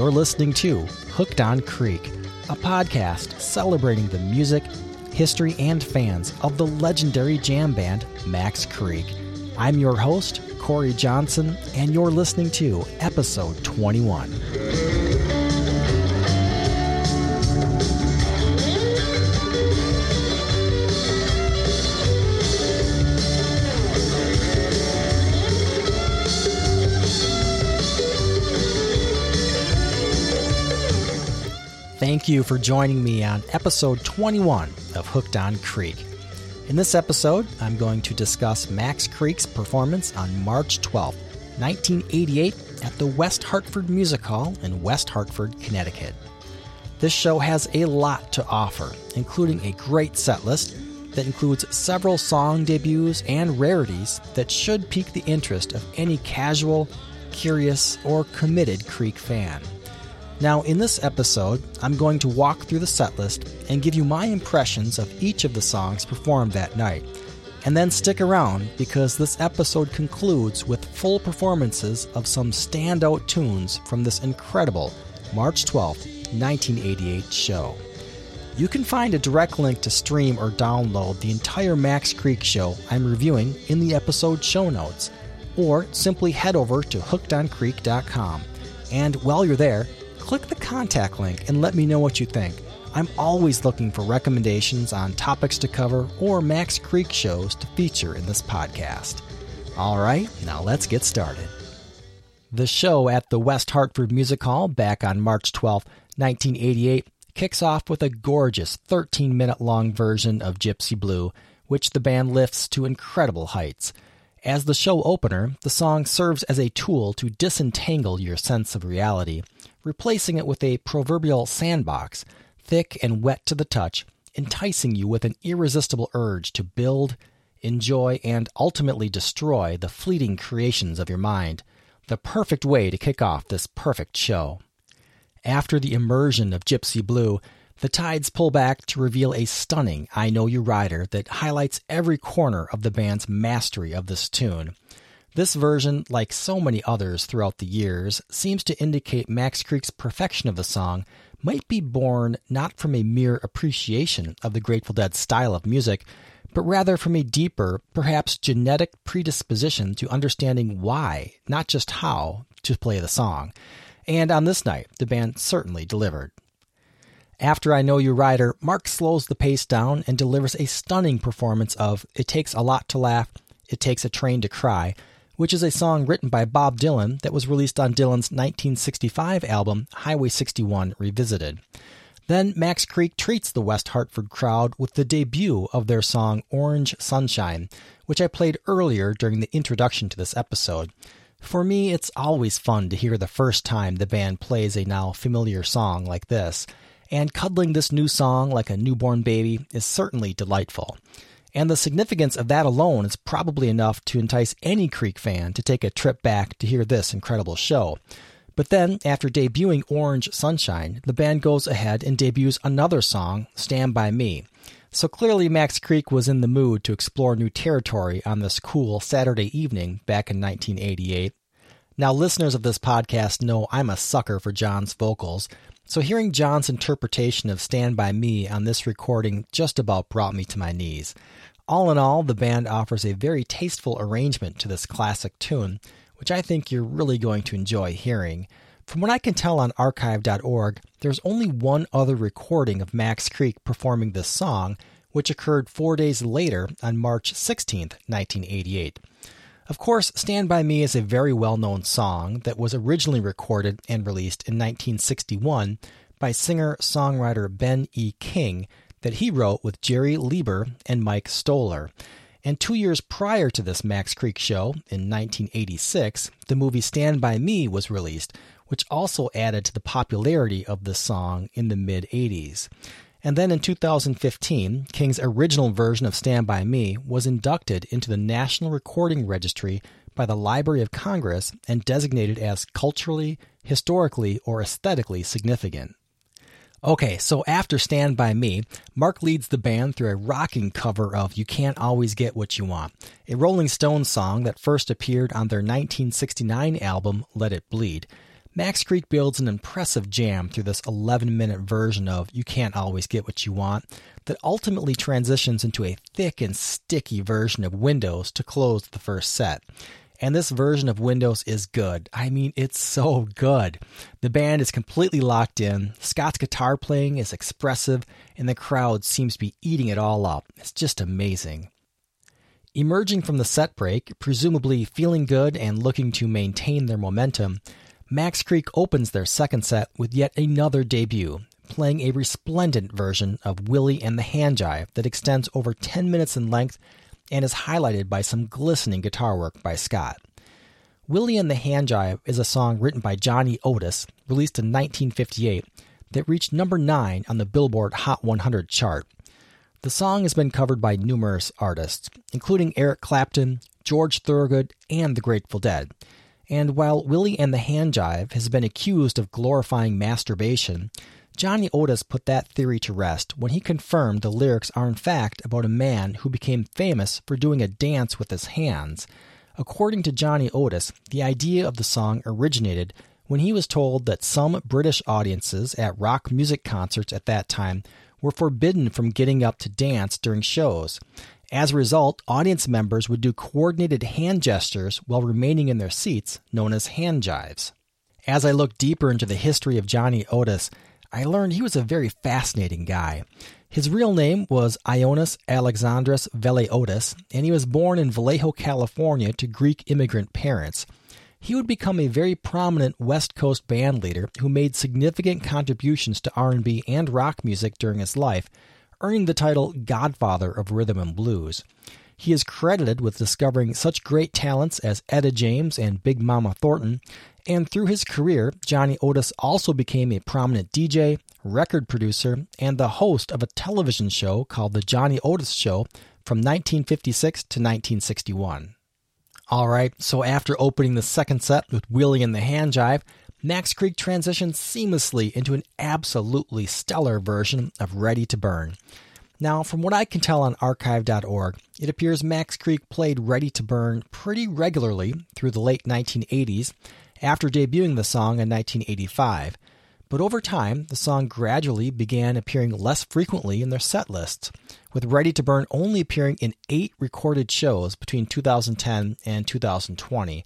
you're listening to Hooked on Creek, a podcast celebrating the music, history, and fans of the legendary jam band Max Creek. I'm your host, Corey Johnson, and you're listening to episode 21. Thank you for joining me on episode 21 of Hooked on Creek. In this episode, I'm going to discuss Max Creek's performance on March 12, 1988, at the West Hartford Music Hall in West Hartford, Connecticut. This show has a lot to offer, including a great set list that includes several song debuts and rarities that should pique the interest of any casual, curious, or committed Creek fan. Now, in this episode, I'm going to walk through the set list and give you my impressions of each of the songs performed that night. And then stick around because this episode concludes with full performances of some standout tunes from this incredible March 12, 1988 show. You can find a direct link to stream or download the entire Max Creek show I'm reviewing in the episode show notes, or simply head over to hookedoncreek.com. And while you're there, click the contact link and let me know what you think. I'm always looking for recommendations on topics to cover or Max Creek shows to feature in this podcast. All right, now let's get started. The show at the West Hartford Music Hall back on March 12, 1988, kicks off with a gorgeous 13 minute long version of Gypsy Blue, which the band lifts to incredible heights. As the show opener, the song serves as a tool to disentangle your sense of reality replacing it with a proverbial sandbox, thick and wet to the touch, enticing you with an irresistible urge to build, enjoy, and ultimately destroy the fleeting creations of your mind. The perfect way to kick off this perfect show. After the immersion of Gypsy Blue, the tides pull back to reveal a stunning I Know You Rider that highlights every corner of the band's mastery of this tune. This version, like so many others throughout the years, seems to indicate Max Creek's perfection of the song might be born not from a mere appreciation of the Grateful Dead's style of music, but rather from a deeper, perhaps genetic predisposition to understanding why, not just how, to play the song. And on this night, the band certainly delivered. After I Know You Rider, Mark slows the pace down and delivers a stunning performance of It Takes a Lot to Laugh, It Takes a Train to Cry, which is a song written by Bob Dylan that was released on Dylan's 1965 album Highway 61 Revisited. Then Max Creek treats the West Hartford crowd with the debut of their song Orange Sunshine, which I played earlier during the introduction to this episode. For me, it's always fun to hear the first time the band plays a now familiar song like this, and cuddling this new song like a newborn baby is certainly delightful. And the significance of that alone is probably enough to entice any Creek fan to take a trip back to hear this incredible show. But then, after debuting Orange Sunshine, the band goes ahead and debuts another song, Stand By Me. So clearly, Max Creek was in the mood to explore new territory on this cool Saturday evening back in 1988. Now, listeners of this podcast know I'm a sucker for John's vocals, so hearing John's interpretation of Stand By Me on this recording just about brought me to my knees. All in all, the band offers a very tasteful arrangement to this classic tune, which I think you're really going to enjoy hearing. From what I can tell on archive.org, there's only one other recording of Max Creek performing this song, which occurred four days later on March 16, 1988. Of course, Stand By Me is a very well known song that was originally recorded and released in 1961 by singer songwriter Ben E. King that he wrote with Jerry Leiber and Mike Stoller. And two years prior to this Max Creek show, in 1986, the movie Stand By Me was released, which also added to the popularity of the song in the mid 80s. And then in 2015, King's original version of Stand By Me was inducted into the National Recording Registry by the Library of Congress and designated as culturally, historically, or aesthetically significant. Okay, so after Stand By Me, Mark leads the band through a rocking cover of You Can't Always Get What You Want, a Rolling Stones song that first appeared on their 1969 album Let It Bleed. Max Creek builds an impressive jam through this 11 minute version of You Can't Always Get What You Want that ultimately transitions into a thick and sticky version of Windows to close the first set. And this version of Windows is good. I mean, it's so good. The band is completely locked in, Scott's guitar playing is expressive, and the crowd seems to be eating it all up. It's just amazing. Emerging from the set break, presumably feeling good and looking to maintain their momentum, Max Creek opens their second set with yet another debut, playing a resplendent version of Willie and the Hand Jive that extends over 10 minutes in length and is highlighted by some glistening guitar work by Scott. Willie and the Hand Jive is a song written by Johnny Otis, released in 1958, that reached number 9 on the Billboard Hot 100 chart. The song has been covered by numerous artists, including Eric Clapton, George Thorogood, and the Grateful Dead. And while Willie and the Hand Jive has been accused of glorifying masturbation, Johnny Otis put that theory to rest when he confirmed the lyrics are in fact about a man who became famous for doing a dance with his hands. According to Johnny Otis, the idea of the song originated when he was told that some British audiences at rock music concerts at that time were forbidden from getting up to dance during shows. As a result, audience members would do coordinated hand gestures while remaining in their seats, known as hand jives. As I looked deeper into the history of Johnny Otis, I learned he was a very fascinating guy. His real name was Ioannis Alexandros Veliotis, and he was born in Vallejo, California to Greek immigrant parents. He would become a very prominent West Coast band leader who made significant contributions to R&B and rock music during his life, earning the title Godfather of Rhythm and Blues. He is credited with discovering such great talents as Etta James and Big Mama Thornton, and through his career, Johnny Otis also became a prominent DJ, record producer, and the host of a television show called The Johnny Otis Show from 1956 to 1961. All right, so after opening the second set with Willie and the Hand Jive, Max Creek transitioned seamlessly into an absolutely stellar version of Ready to Burn. Now, from what I can tell on archive.org, it appears Max Creek played Ready to Burn pretty regularly through the late 1980s after debuting the song in 1985. But over time, the song gradually began appearing less frequently in their set lists, with Ready to Burn only appearing in eight recorded shows between 2010 and 2020.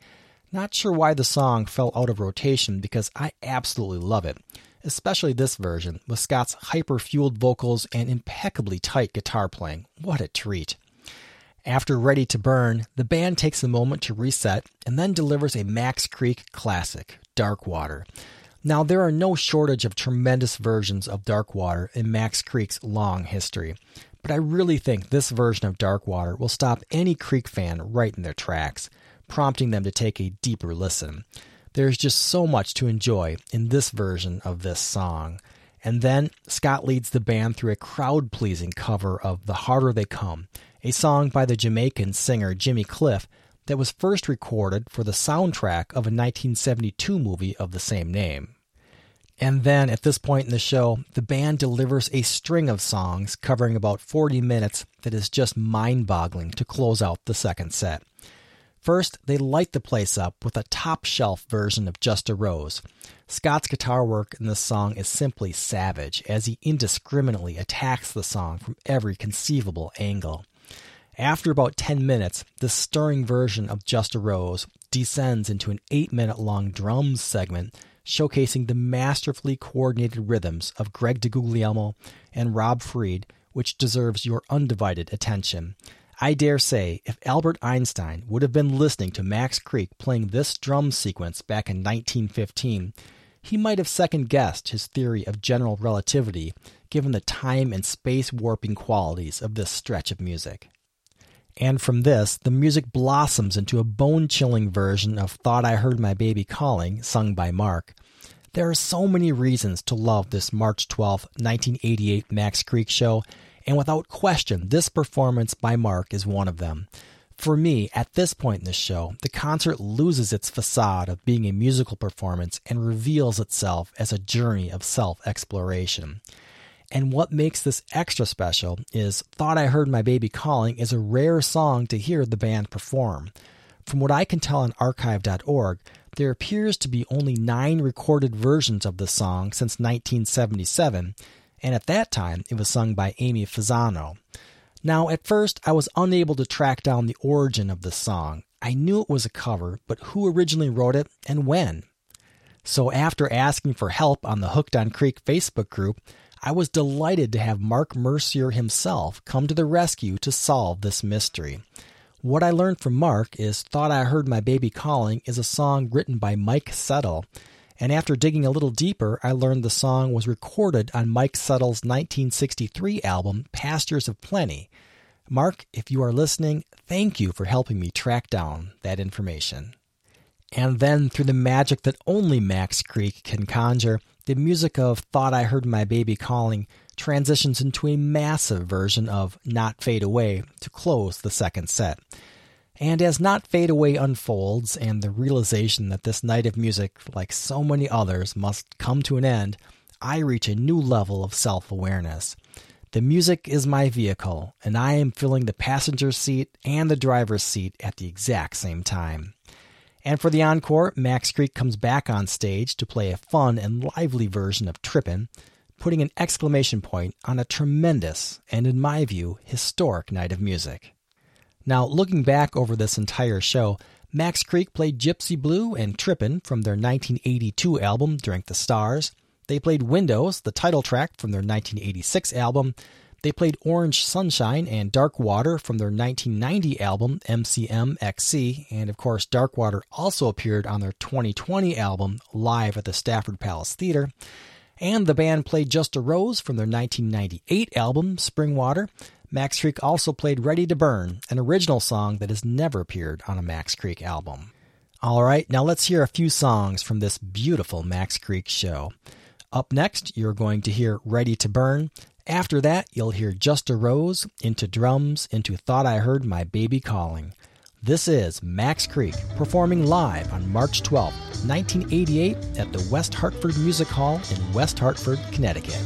Not sure why the song fell out of rotation because I absolutely love it, especially this version with Scott's hyper fueled vocals and impeccably tight guitar playing. What a treat! After Ready to Burn, the band takes a moment to reset and then delivers a Max Creek classic, Dark Water. Now, there are no shortage of tremendous versions of Dark Water in Max Creek's long history, but I really think this version of Dark Water will stop any Creek fan right in their tracks prompting them to take a deeper listen. There's just so much to enjoy in this version of this song. And then Scott leads the band through a crowd pleasing cover of The Harder They Come, a song by the Jamaican singer Jimmy Cliff that was first recorded for the soundtrack of a 1972 movie of the same name. And then at this point in the show, the band delivers a string of songs covering about 40 minutes that is just mind boggling to close out the second set. First, they light the place up with a top shelf version of Just a Rose. Scott's guitar work in this song is simply savage as he indiscriminately attacks the song from every conceivable angle. After about 10 minutes, this stirring version of Just a Rose descends into an 8 minute long drums segment showcasing the masterfully coordinated rhythms of Greg DeGuglielmo and Rob Fried, which deserves your undivided attention. I dare say, if Albert Einstein would have been listening to Max Creek playing this drum sequence back in 1915, he might have second guessed his theory of general relativity given the time and space warping qualities of this stretch of music. And from this, the music blossoms into a bone chilling version of Thought I Heard My Baby Calling, sung by Mark. There are so many reasons to love this March 12, 1988 Max Creek show, and without question, this performance by Mark is one of them. For me, at this point in the show, the concert loses its facade of being a musical performance and reveals itself as a journey of self exploration. And what makes this extra special is Thought I Heard My Baby Calling is a rare song to hear the band perform. From what I can tell on archive.org, there appears to be only nine recorded versions of the song since 1977, and at that time it was sung by Amy Fasano. Now, at first, I was unable to track down the origin of the song. I knew it was a cover, but who originally wrote it and when? So, after asking for help on the Hooked on Creek Facebook group, I was delighted to have Mark Mercier himself come to the rescue to solve this mystery. What I learned from Mark is Thought I Heard My Baby Calling is a song written by Mike Settle. And after digging a little deeper, I learned the song was recorded on Mike Settle's 1963 album, Pastures of Plenty. Mark, if you are listening, thank you for helping me track down that information. And then, through the magic that only Max Creek can conjure, the music of Thought I Heard My Baby Calling transitions into a massive version of Not Fade Away to close the second set. And as Not Fade Away unfolds, and the realization that this night of music, like so many others, must come to an end, I reach a new level of self awareness. The music is my vehicle, and I am filling the passenger seat and the driver's seat at the exact same time. And for the encore, Max Creek comes back on stage to play a fun and lively version of Trippin', putting an exclamation point on a tremendous and, in my view, historic night of music. Now, looking back over this entire show, Max Creek played Gypsy Blue and Trippin' from their 1982 album Drink the Stars. They played Windows, the title track from their 1986 album. They played Orange Sunshine and Dark Water from their 1990 album MCM XC, and of course, Dark Water also appeared on their 2020 album Live at the Stafford Palace Theater. And the band played Just a Rose from their 1998 album, Spring Water. Max Creek also played Ready to Burn, an original song that has never appeared on a Max Creek album. All right, now let's hear a few songs from this beautiful Max Creek show. Up next, you're going to hear Ready to Burn. After that, you'll hear Just a Rose, Into Drums, Into Thought I Heard My Baby Calling. This is Max Creek performing live on March 12, 1988 at the West Hartford Music Hall in West Hartford, Connecticut.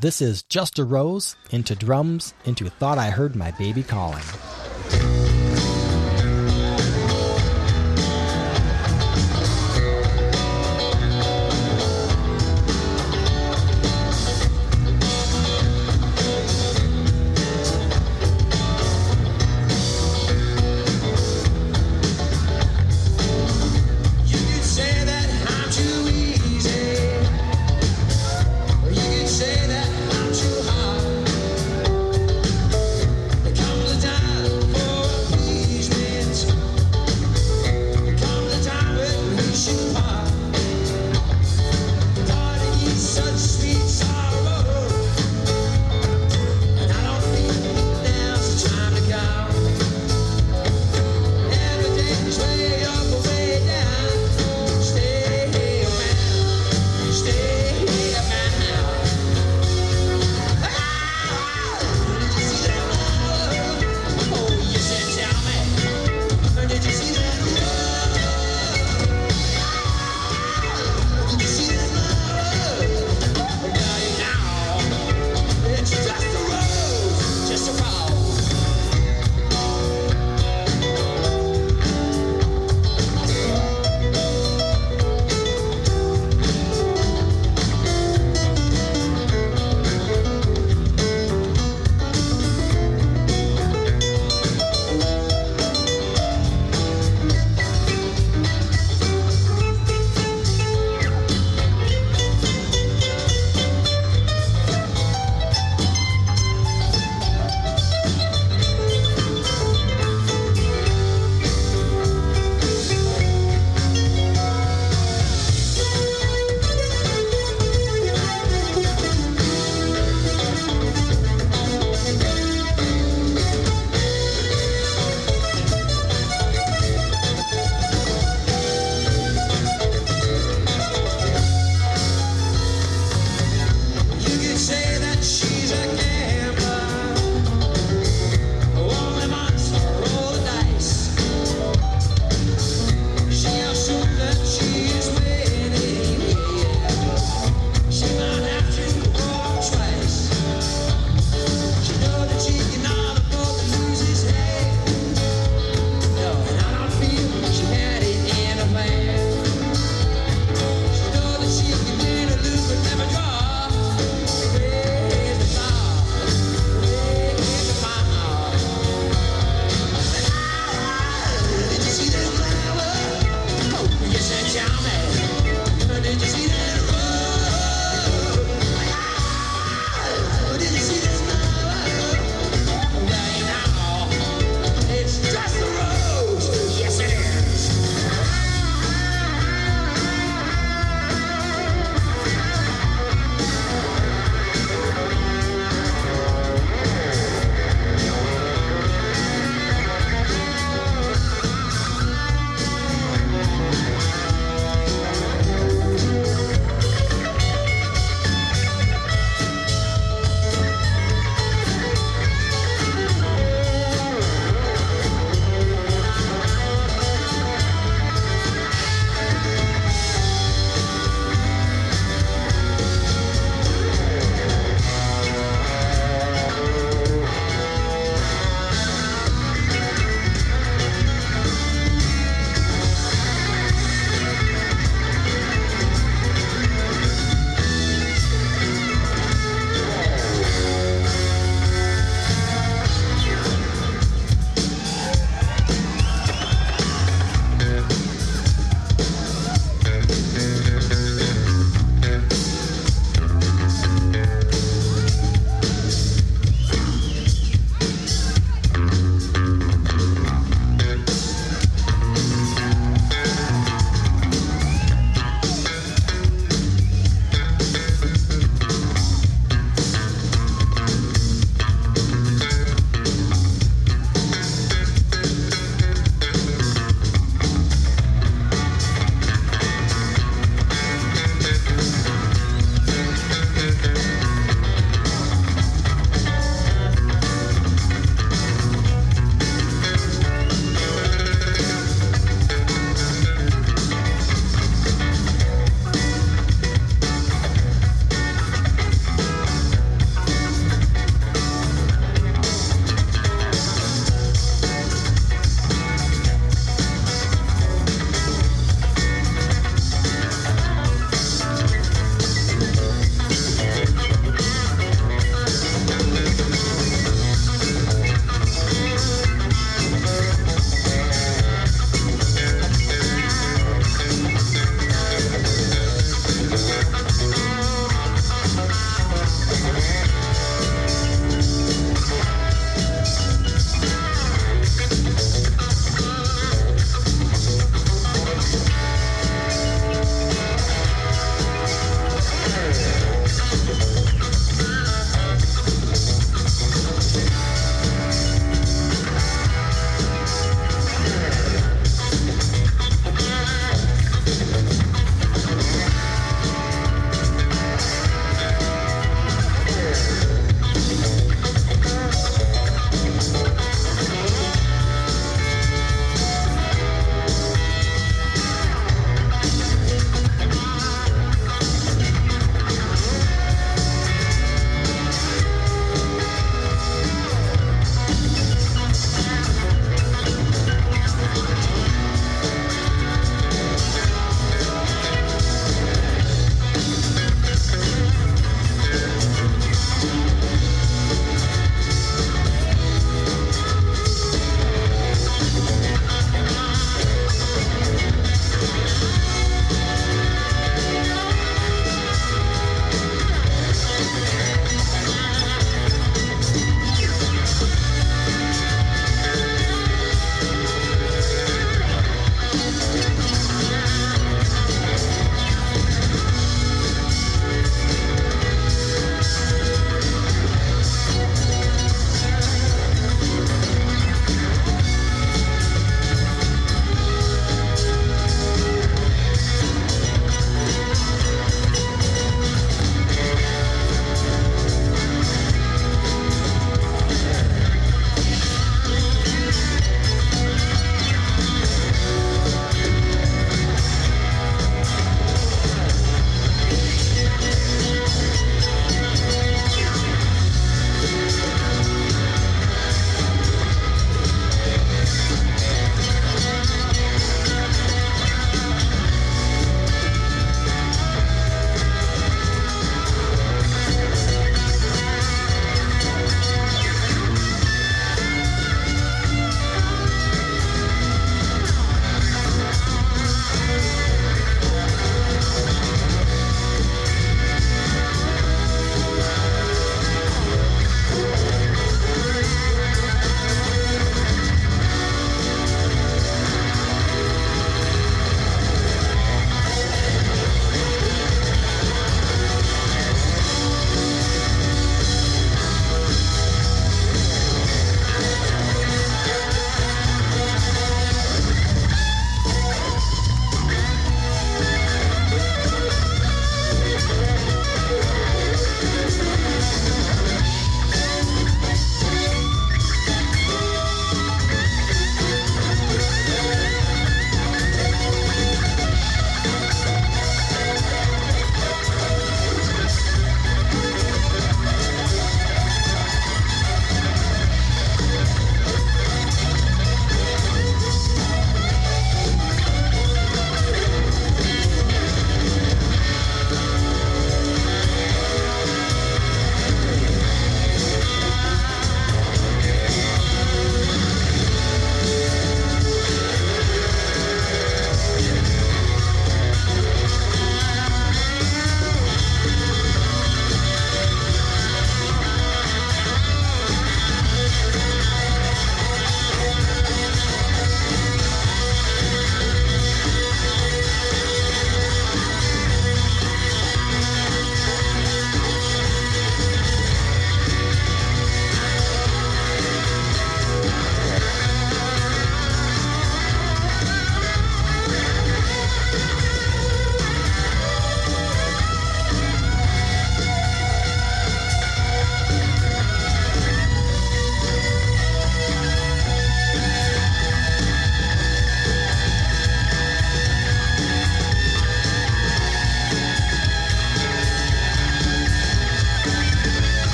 This is Just a Rose into drums into Thought I Heard My Baby Calling.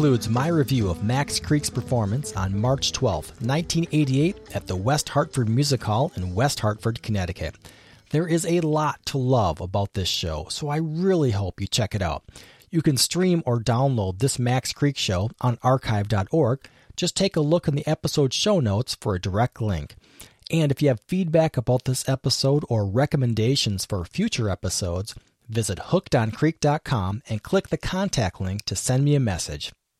Concludes my review of Max Creek's performance on March 12, 1988, at the West Hartford Music Hall in West Hartford, Connecticut. There is a lot to love about this show, so I really hope you check it out. You can stream or download this Max Creek show on archive.org. Just take a look in the episode show notes for a direct link. And if you have feedback about this episode or recommendations for future episodes, visit hookedoncreek.com and click the contact link to send me a message.